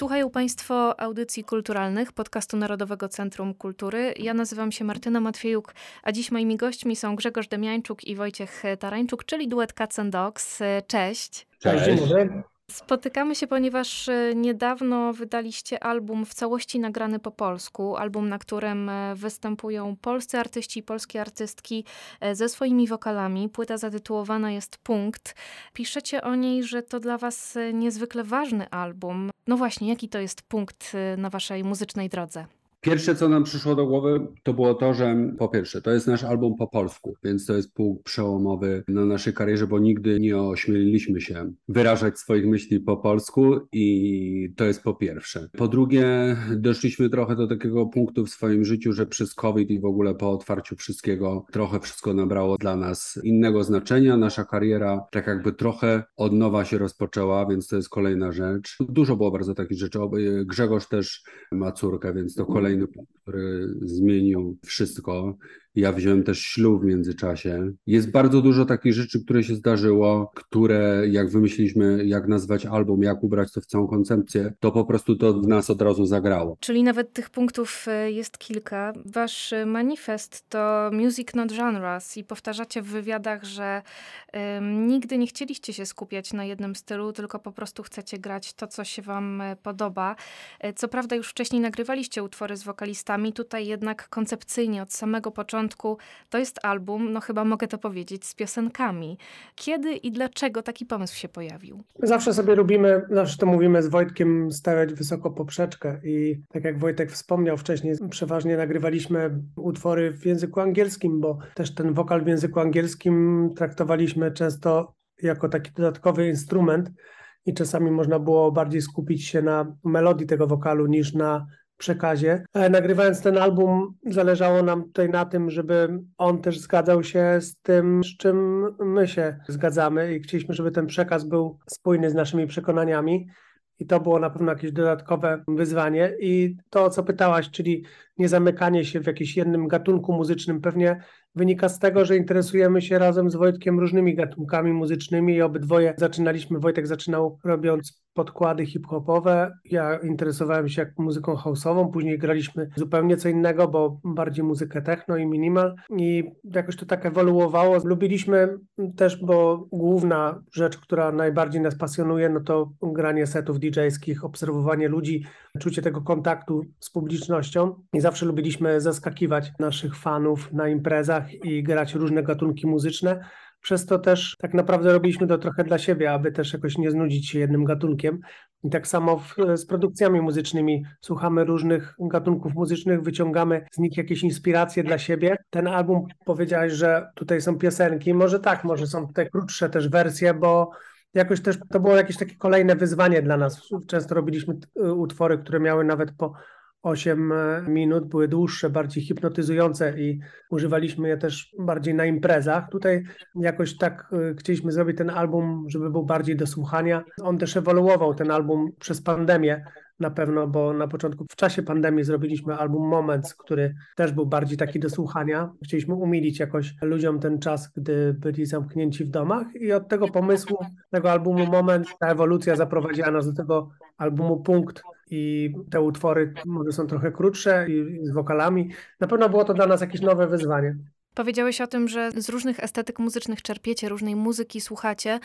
Słuchają Państwo audycji kulturalnych podcastu Narodowego Centrum Kultury. Ja nazywam się Martyna Matwiejuk, a dziś moimi gośćmi są Grzegorz Demiańczuk i Wojciech Tarańczuk, czyli duet Cats and Dogs. Cześć. Cześć, dobry. Spotykamy się, ponieważ e, niedawno wydaliście album w całości nagrany po polsku. Album, na którym e, występują polscy artyści i polskie artystki e, ze swoimi wokalami. Płyta zatytułowana jest Punkt. Piszecie o niej, że to dla Was niezwykle ważny album. No właśnie, jaki to jest punkt na Waszej muzycznej drodze? Pierwsze, co nam przyszło do głowy, to było to, że po pierwsze, to jest nasz album po polsku, więc to jest punkt przełomowy na naszej karierze, bo nigdy nie ośmieliliśmy się wyrażać swoich myśli po polsku i to jest po pierwsze. Po drugie, doszliśmy trochę do takiego punktu w swoim życiu, że przez COVID i w ogóle po otwarciu wszystkiego trochę wszystko nabrało dla nas innego znaczenia. Nasza kariera tak jakby trochę od nowa się rozpoczęła, więc to jest kolejna rzecz. Dużo było bardzo takich rzeczy. Grzegorz też ma córkę, więc to kolejny punkt, który zmienił wszystko. Ja wziąłem też ślub w międzyczasie. Jest bardzo dużo takich rzeczy, które się zdarzyło, które jak wymyśliliśmy, jak nazwać album, jak ubrać to w całą koncepcję, to po prostu to w nas od razu zagrało. Czyli nawet tych punktów e, jest kilka. Wasz e, manifest to Music Not Genres i powtarzacie w wywiadach, że em, nigdy nie chcieliście się skupiać na jednym stylu, tylko po prostu chcecie grać to, co się wam e, podoba. Co prawda już wcześniej nagrywaliście utwory z wokalistami, tutaj jednak koncepcyjnie od samego początku to jest album, no chyba mogę to powiedzieć, z piosenkami. Kiedy i dlaczego taki pomysł się pojawił? Zawsze sobie lubimy, zawsze to mówimy z Wojtkiem, stawiać wysoko poprzeczkę i tak jak Wojtek wspomniał wcześniej, przeważnie nagrywaliśmy utwory w języku angielskim, bo też ten wokal w języku angielskim traktowaliśmy często jako taki dodatkowy instrument i czasami można było bardziej skupić się na melodii tego wokalu niż na przekazie. E, Nagrywając ten album, zależało nam tutaj na tym, żeby on też zgadzał się z tym, z czym my się zgadzamy i chcieliśmy, żeby ten przekaz był spójny z naszymi przekonaniami. I to było na pewno jakieś dodatkowe wyzwanie. I to, co pytałaś, czyli nie zamykanie się w jakimś jednym gatunku muzycznym, pewnie wynika z tego, że interesujemy się razem z Wojtkiem różnymi gatunkami muzycznymi i obydwoje zaczynaliśmy. Wojtek zaczynał robiąc podkłady hip-hopowe. Ja interesowałem się jak muzyką house'ową, później graliśmy zupełnie co innego, bo bardziej muzykę techno i minimal i jakoś to tak ewoluowało. Lubiliśmy też, bo główna rzecz, która najbardziej nas pasjonuje, no to granie setów DJ-skich, obserwowanie ludzi, czucie tego kontaktu z publicznością i zawsze lubiliśmy zaskakiwać naszych fanów na imprezach i grać różne gatunki muzyczne. Przez to też tak naprawdę robiliśmy to trochę dla siebie, aby też jakoś nie znudzić się jednym gatunkiem. I tak samo w, z produkcjami muzycznymi słuchamy różnych gatunków muzycznych, wyciągamy z nich jakieś inspiracje dla siebie. Ten album powiedziałeś, że tutaj są piosenki. Może tak, może są te krótsze też wersje, bo jakoś też to było jakieś takie kolejne wyzwanie dla nas. Często robiliśmy y, utwory, które miały nawet po 8 minut, były dłuższe, bardziej hipnotyzujące i używaliśmy je też bardziej na imprezach. Tutaj jakoś tak y, chcieliśmy zrobić ten album, żeby był bardziej do słuchania. On też ewoluował, ten album, przez pandemię na pewno, bo na początku, w czasie pandemii zrobiliśmy album Moments, który też był bardziej taki do słuchania. Chcieliśmy umilić jakoś ludziom ten czas, gdy byli zamknięci w domach i od tego pomysłu, tego albumu Moment, ta ewolucja zaprowadziła nas do tego albumu Punkt i te utwory może są trochę krótsze i z wokalami. Na pewno było to dla nas jakieś nowe wyzwanie. Powiedziałeś o tym, że z różnych estetyk muzycznych czerpiecie, różnej muzyki słuchacie,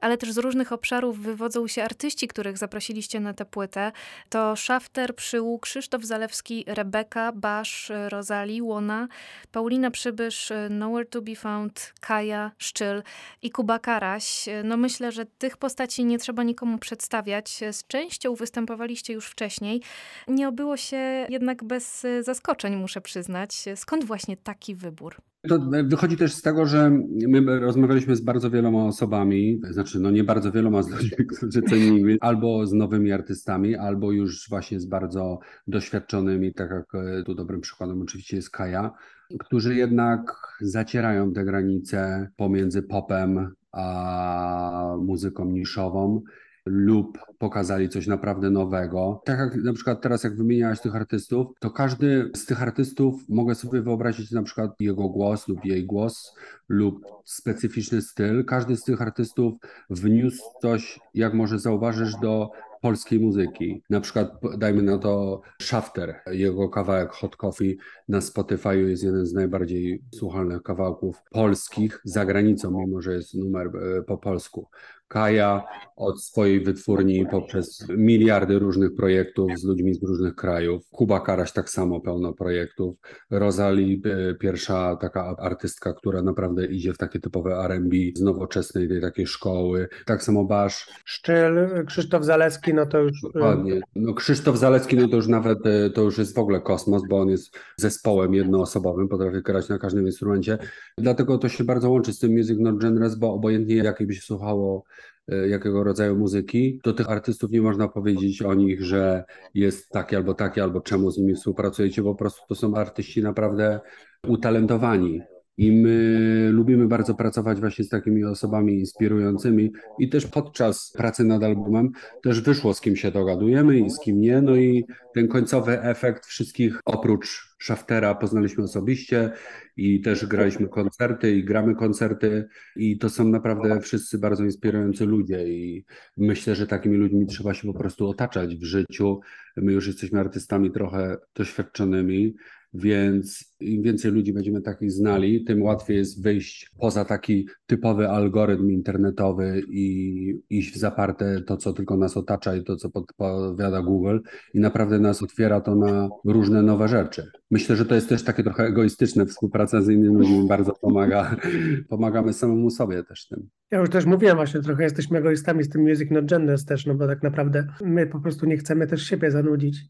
ale też z różnych obszarów wywodzą się artyści, których zaprosiliście na tę płytę. To Szafter, Przyłu, Krzysztof Zalewski, Rebeka, Basz, Rozali, Łona, Paulina Przybysz, Nowhere to be Found, Kaja, Szczyl i Kuba Karaś. No myślę, że tych postaci nie trzeba nikomu przedstawiać. Z częścią występowaliście już wcześniej. Nie obyło się jednak bez zaskoczeń, muszę przyznać. Skąd właśnie taki wybór? To wychodzi też z tego, że my rozmawialiśmy z bardzo wieloma osobami, znaczy no nie bardzo wieloma z ludźmi, którzy cenimy, albo z nowymi artystami, albo już właśnie z bardzo doświadczonymi, tak jak e, tu dobrym przykładem oczywiście jest Kaja, którzy jednak zacierają te granice pomiędzy popem a muzyką niszową lub pokazali coś naprawdę nowego. Tak jak na przykład teraz, jak wymieniałaś tych artystów, to każdy z tych artystów mogę sobie wyobrazić na przykład jego głos lub jej głos lub specyficzny styl. Każdy z tych artystów wniósł coś, jak może zauważysz, do polskiej muzyki. Na przykład dajmy na to Shafter, jego kawałek Hot Coffee na Spotify jest jeden z najbardziej słuchalnych kawałków polskich za granicą, mimo że jest numer e, po polsku. Kaja od swojej wytwórni poprzez miliardy różnych projektów z ludźmi z różnych krajów. Kuba Karaś tak samo pełno projektów. Rozali e, pierwsza taka artystka, która naprawdę idzie w takie typowe R&B z nowoczesnej tej takiej szkoły. Tak samo Basz. Szczyl, Krzysztof Zalewski, no to już... e, Dokładnie. No Krzysztof Zalewski, no to już nawet e, to już jest w ogóle kosmos, bo on jest zespołem jednoosobowym, potrafi grać na każdym instrumencie. Dlatego to się bardzo łączy z tym Music Not Genres, bo obojętnie jakiej by się słuchało jakiego rodzaju muzyki, to tych artystów nie można powiedzieć o nich, że jest taki albo taki, albo czemu z nimi współpracujecie, po prostu to są artyści naprawdę utalentowani. I my lubimy bardzo pracować właśnie z takimi osobami inspirującymi i też podczas pracy nad albumem też wyszło z kim się dogadujemy i z kim nie. No i ten końcowy efekt wszystkich oprócz Szaftera poznaliśmy osobiście i też graliśmy koncerty i gramy koncerty i to są naprawdę wszyscy bardzo inspirujący ludzie i myślę, że takimi ludźmi trzeba się po prostu otaczać w życiu. My już jesteśmy artystami trochę doświadczonymi, więc im więcej ludzi będziemy takich znali, tym łatwiej jest wyjść poza taki typowy algorytm internetowy i iść w zaparte to, co tylko nas otacza i to, co podpowiada Google i naprawdę nas otwiera to na różne nowe rzeczy. Myślę, że to jest też takie trochę egoistyczne, współpraca z innymi ludźmi bardzo pomaga. Pomagamy samemu sobie też tym. Ja już też mówiłem właśnie, trochę jesteśmy egoistami z tym Music Not Genders też, no bo tak naprawdę my po prostu nie chcemy też siebie zanudzić.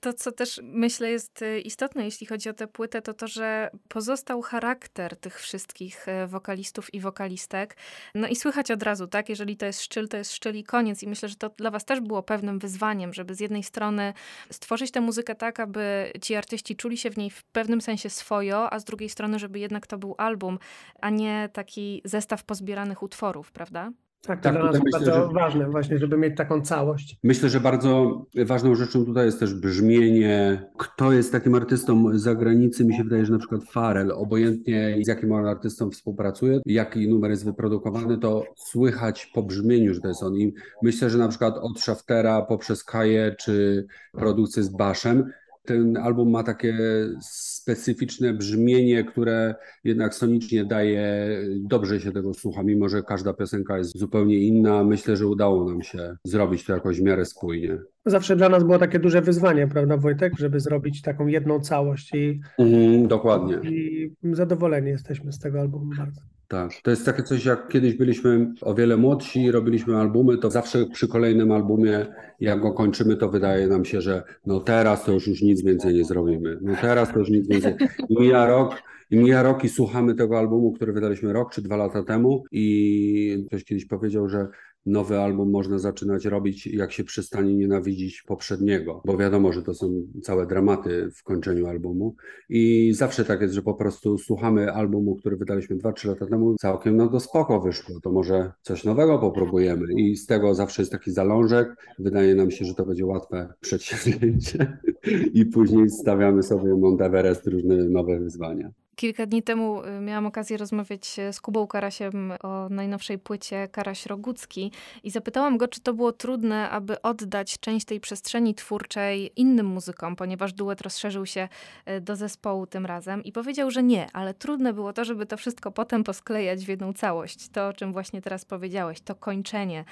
To, co też myślę jest y, istotne, jeśli chodzi o tę płytę, to to, że pozostał charakter tych wszystkich y, wokalistów i wokalistek. No i słychać od razu, tak? Jeżeli to jest szczyl, to jest szczyl i koniec. I myślę, że to dla was też było pewnym wyzwaniem, żeby z jednej strony stworzyć tę muzykę tak, aby ci artyści czuli się w niej w pewnym sensie swojo, a z drugiej strony, żeby jednak to był album, a nie taki zestaw pozbieranych utworów, prawda? Tak, to Tak, dla nas myślę, bardzo że- ważne właśnie, żeby mieć taką całość. Myślę, że bardzo ważną rzeczą tutaj jest też brzmienie. Kto jest takim artystą z zagranicy? Mi się wydaje, że na przykład Farel, obojętnie z jakim on artystą współpracuje, jaki numer jest wyprodukowany, to słychać po brzmieniu, że to jest on. I myślę, że na przykład od Shaftera poprzez Kaję czy produkcję z Baszem, ten album ma takie specyficzne brzmienie, które jednak sonicznie daje, dobrze się tego słucha, mimo że każda piosenka jest zupełnie inna. Myślę, że udało nam się zrobić to jakoś w miarę spójnie. Zawsze dla nas było takie duże wyzwanie, prawda Wojtek, żeby zrobić taką jedną całość i, Mhm, dokładnie. i zadowoleni jesteśmy z tego albumu bardzo. Tak, to jest takie coś, jak kiedyś byliśmy o wiele młodsi robiliśmy albumy, to zawsze przy kolejnym albumie, jak go kończymy, to wydaje nam się, że no teraz to już, już nic więcej nie zrobimy. No teraz to już nic więcej. I mija rok, i mija rok i słuchamy tego albumu, który wydaliśmy rok czy dwa lata temu i ktoś kiedyś powiedział, że nowy album można zaczynać robić, jak się przestanie nienawidzić poprzedniego, bo wiadomo, że to są całe dramaty w kończeniu albumu. I zawsze tak jest, że po prostu słuchamy albumu, który wydaliśmy 2-3 lata temu, całkiem no to spoko wyszło, to może coś nowego popróbujemy. I z tego zawsze jest taki zalążek, wydaje nam się, że to będzie łatwe przedsięwzięcie. I później stawiamy sobie Mount Everest różne nowe wyzwania. Kilka dni temu y, miałam okazję rozmawiać z Kubą Karasiem o najnowszej płycie Karaś Rogucki i zapytałam go, czy to było trudne, aby oddać część tej przestrzeni twórczej innym muzykom, ponieważ duet rozszerzył się e, do zespołu tym razem i powiedział, że nie, ale trudne było to, żeby to wszystko potem posklejać w jedną całość. To, o czym właśnie teraz powiedziałeś, to kończenie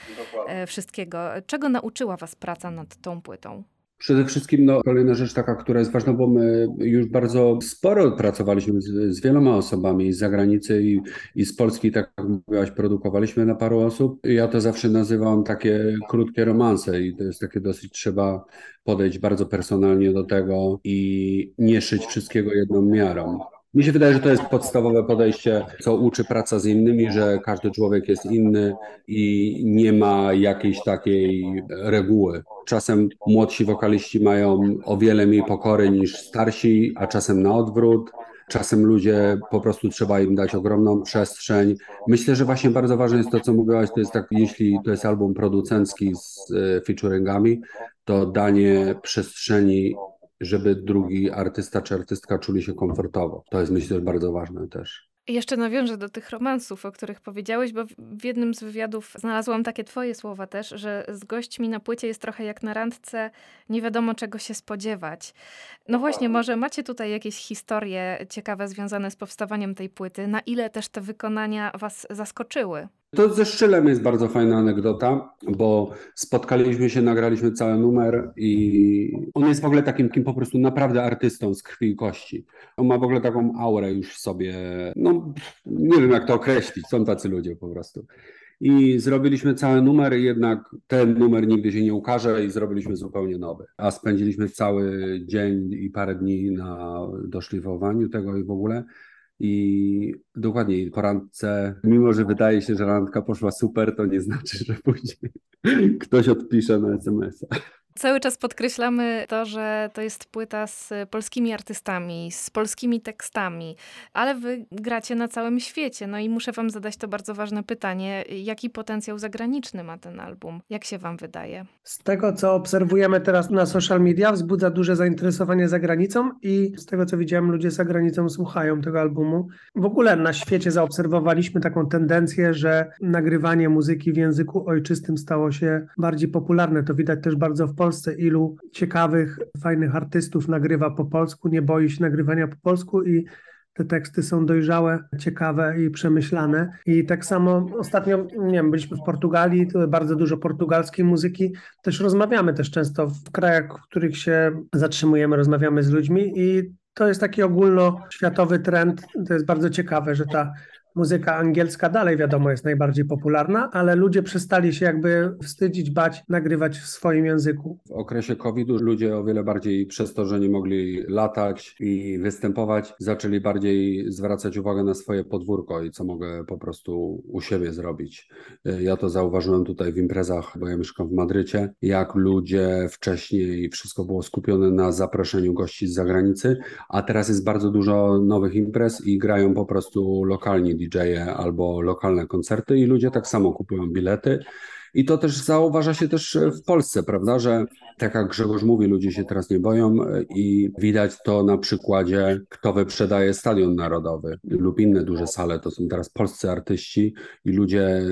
e, wszystkiego. Czego nauczyła was praca nad tą płytą? Przede wszystkim no, kolejna rzecz taka, która jest ważna, bo my już bardzo sporo pracowaliśmy z, z wieloma osobami z zagranicy i, i z Polski, tak jak mówiłaś, produkowaliśmy na paru osób. Ja to zawsze nazywam takie krótkie romanse i to jest takie dosyć, trzeba podejść bardzo personalnie do tego i nie szyć wszystkiego jedną miarą. Mi się wydaje, że to jest podstawowe podejście, co uczy praca z innymi, że każdy człowiek jest inny i nie ma jakiejś takiej reguły. Czasem młodsi wokaliści mają o wiele mniej pokory niż starsi, a czasem na odwrót. Czasem ludzie po prostu trzeba im dać ogromną przestrzeń. Myślę, że właśnie bardzo ważne jest to, co mówiłaś, to jest tak, jeśli to jest album producencki z e, featuringami, to danie przestrzeni żeby drugi artysta czy artystka czuli się komfortowo. To jest myślę bardzo ważne też. Jeszcze nawiążę do tych romansów, o których powiedziałeś, bo w jednym z wywiadów znalazłam takie twoje słowa też, że z gośćmi na płycie jest trochę jak na randce, nie wiadomo czego się spodziewać. No właśnie, może macie tutaj jakieś historie ciekawe związane z powstawaniem tej płyty, na ile też te wykonania was zaskoczyły? To ze Szczylem jest bardzo fajna anegdota, bo spotkaliśmy się, nagraliśmy cały numer i on jest w ogóle takim kim po prostu naprawdę artystą z krwi i kości. On ma w ogóle taką aurę już sobie, no nie wiem jak to określić, są tacy ludzie po prostu. I zrobiliśmy cały numer, jednak ten numer nigdy się nie ukaże i zrobiliśmy zupełnie nowy. A spędziliśmy cały dzień i parę dni na doszlifowaniu tego i w ogóle. I dokładnie po randce, mimo że wydaje się, że randka poszła super, to nie znaczy, że później ktoś odpisze na SMS-a. Cały czas podkreślamy to, że to jest płyta z polskimi artystami, z polskimi tekstami, ale wy gracie na całym świecie. No i muszę wam zadać to bardzo ważne pytanie. Jaki potencjał zagraniczny ma ten album? Jak się wam wydaje? Z tego, co obserwujemy teraz na social media, wzbudza duże zainteresowanie za granicą i z tego, co widziałem, ludzie za granicą słuchają tego albumu. W ogóle na świecie zaobserwowaliśmy taką tendencję, że nagrywanie muzyki w języku ojczystym stało się bardziej popularne. To widać też bardzo w Polsce Polsce, ilu ciekawych, fajnych artystów nagrywa po polsku, nie boi się nagrywania po polsku i te teksty są dojrzałe, ciekawe i przemyślane. I tak samo ostatnio, nie wiem, byliśmy w Portugalii, bardzo dużo portugalskiej muzyki. Też rozmawiamy też często w krajach, w których się zatrzymujemy, rozmawiamy z ludźmi i to jest taki ogólnoświatowy trend. To jest bardzo ciekawe, że ta muzyka angielska dalej wiadomo jest najbardziej popularna, ale ludzie przestali się jakby wstydzić, bać, nagrywać w swoim języku. W okresie COVID-u ludzie o wiele bardziej przez to, że nie mogli latać i występować, zaczęli bardziej zwracać uwagę na swoje podwórko i co mogę po prostu u siebie zrobić. Ja to zauważyłem tutaj w imprezach, bo ja mieszkam w Madrycie, jak ludzie wcześniej wszystko było skupione na zaproszeniu gości z zagranicy, a teraz jest bardzo dużo nowych imprez i grają po prostu lokalni DJ-e albo lokalne koncerty i ludzie tak samo kupują bilety. I to też zauważa się też w Polsce, prawda, że tak jak Grzegorz mówi, ludzie się teraz nie boją i widać to na przykładzie, kto wyprzedaje Stadion Narodowy lub inne duże sale. To są teraz polscy artyści i ludzie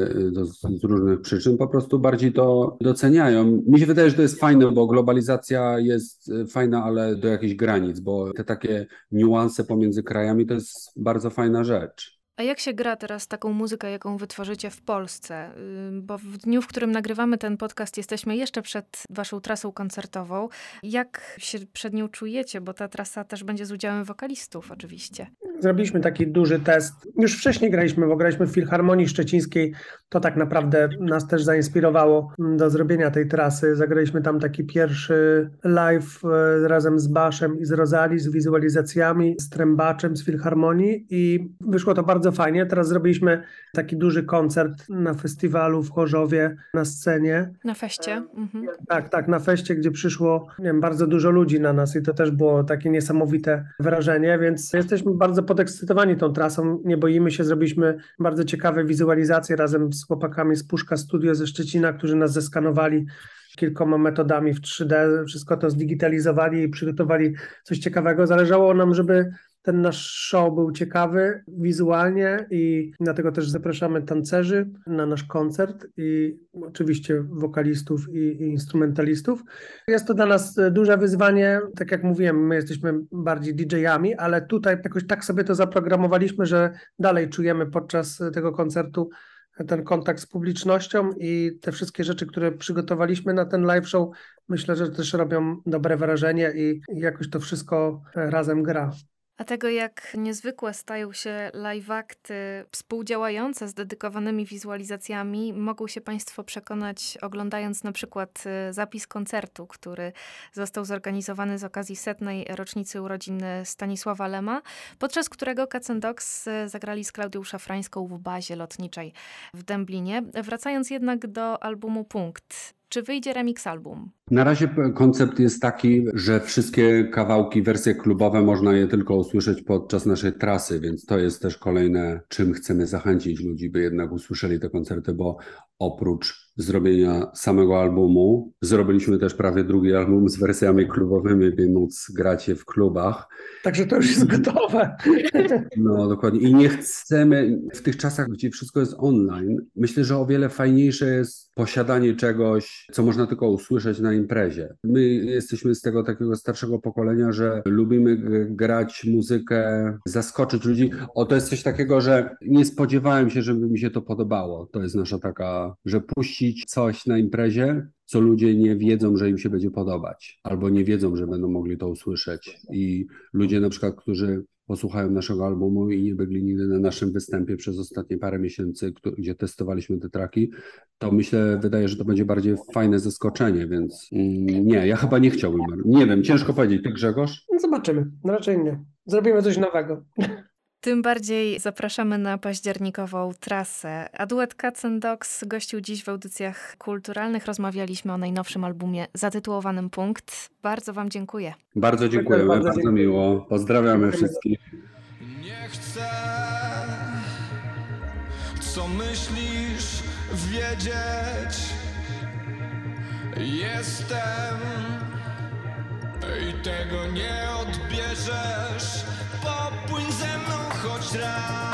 z różnych przyczyn po prostu bardziej to doceniają. Mi się wydaje, że to jest fajne, bo globalizacja jest fajna, ale do jakichś granic, bo te takie niuanse pomiędzy krajami to jest bardzo fajna rzecz. A jak się gra teraz taką muzykę, jaką wytworzycie w Polsce? Bo w dniu, w którym nagrywamy ten podcast, jesteśmy jeszcze przed waszą trasą koncertową. Jak się przed nią czujecie? Bo ta trasa też będzie z udziałem wokalistów oczywiście. Zrobiliśmy taki duży test. Już wcześniej graliśmy, bo graliśmy w Filharmonii Szczecińskiej. To tak naprawdę nas też zainspirowało do zrobienia tej trasy. Zagraliśmy tam taki pierwszy live e, razem z Baszem i z Rozali, z wizualizacjami, z Trębaczem z Filharmonii i wyszło to bardzo bardzo fajnie. Teraz zrobiliśmy taki duży koncert na festiwalu w Chorzowie na scenie. Na feście. Mhm. Tak, tak, na feście, gdzie przyszło wiem, bardzo dużo ludzi na nas i to też było takie niesamowite wrażenie, więc jesteśmy bardzo podekscytowani tą trasą. Nie boimy się, zrobiliśmy bardzo ciekawe wizualizacje razem z chłopakami z Puszka Studio ze Szczecina, którzy nas zeskanowali kilkoma metodami w 3D, wszystko to zdigitalizowali i przygotowali coś ciekawego. Zależało nam, żeby ten nasz show był ciekawy wizualnie i dlatego też zapraszamy tancerzy na nasz koncert i oczywiście wokalistów i, i instrumentalistów. Jest to dla nas duże wyzwanie, tak jak mówiłem, my jesteśmy bardziej DJ-ami, ale tutaj jakoś tak sobie to zaprogramowaliśmy, że dalej czujemy podczas tego koncertu ten kontakt z publicznością i te wszystkie rzeczy, które przygotowaliśmy na ten live show, myślę, że też robią dobre wrażenie i jakoś to wszystko razem gra. A tego, jak niezwykłe stają się live akty współdziałające z dedykowanymi wizualizacjami, mogą się Państwo przekonać, oglądając na przykład y, zapis koncertu, który został zorganizowany z okazji setnej rocznicy urodzin Stanisława Lema, podczas którego Kacendox y, zagrali z Klaudią Szafrańską w bazie lotniczej w Dęblinie. Wracając jednak do albumu Punkt. Czy wyjdzie remix album? Na razie koncept jest taki, że wszystkie kawałki, wersje klubowe można je tylko usłyszeć podczas naszej trasy, więc to jest też kolejne, czym chcemy zachęcić ludzi, by jednak usłyszeli te koncerty, bo oprócz zrobienia samego albumu, zrobiliśmy też prawie drugi album z wersjami klubowymi, by móc grać je w klubach. Także to już jest gotowe. No dokładnie. I nie chcemy w tych czasach, gdzie wszystko jest online, myślę, że o wiele fajniejsze jest posiadanie czegoś, co można tylko usłyszeć na imprezie. My jesteśmy z tego takiego starszego pokolenia, że lubimy grać muzykę, zaskoczyć ludzi. O, to jest coś takiego, że nie spodziewałem się, żeby mi się to podobało. To jest nasza taka, że puścić coś na imprezie, co ludzie nie wiedzą, że im się będzie podobać, albo nie wiedzą, że będą mogli to usłyszeć. I ludzie na przykład, którzy posłuchają naszego albumu i nie byli nigdy na naszym występie przez ostatnie parę miesięcy, gdzie testowaliśmy te traki, to myślę, wydaje, że to będzie bardziej fajne zaskoczenie, więc mm, nie, ja chyba nie chciałbym. Nie wiem, ciężko powiedzieć. Ty Grzegorz? No Zobaczymy. No Raczej nie. Zrobimy coś nowego. Tym bardziej zapraszamy na październikową trasę. A duet Cats and Dogs gościł dziś w audycjach kulturalnych. Rozmawialiśmy o najnowszym albumie zatytułowanym Punkt. Bardzo Wam dziękuję. Bardzo dziękujemy, bardzo bardzo, dziękuję. miło. Pozdrawiamy wszystkich. Nie chcę, co myślisz, wiedzieć. Jestem i tego nie odbierzesz. mostrar.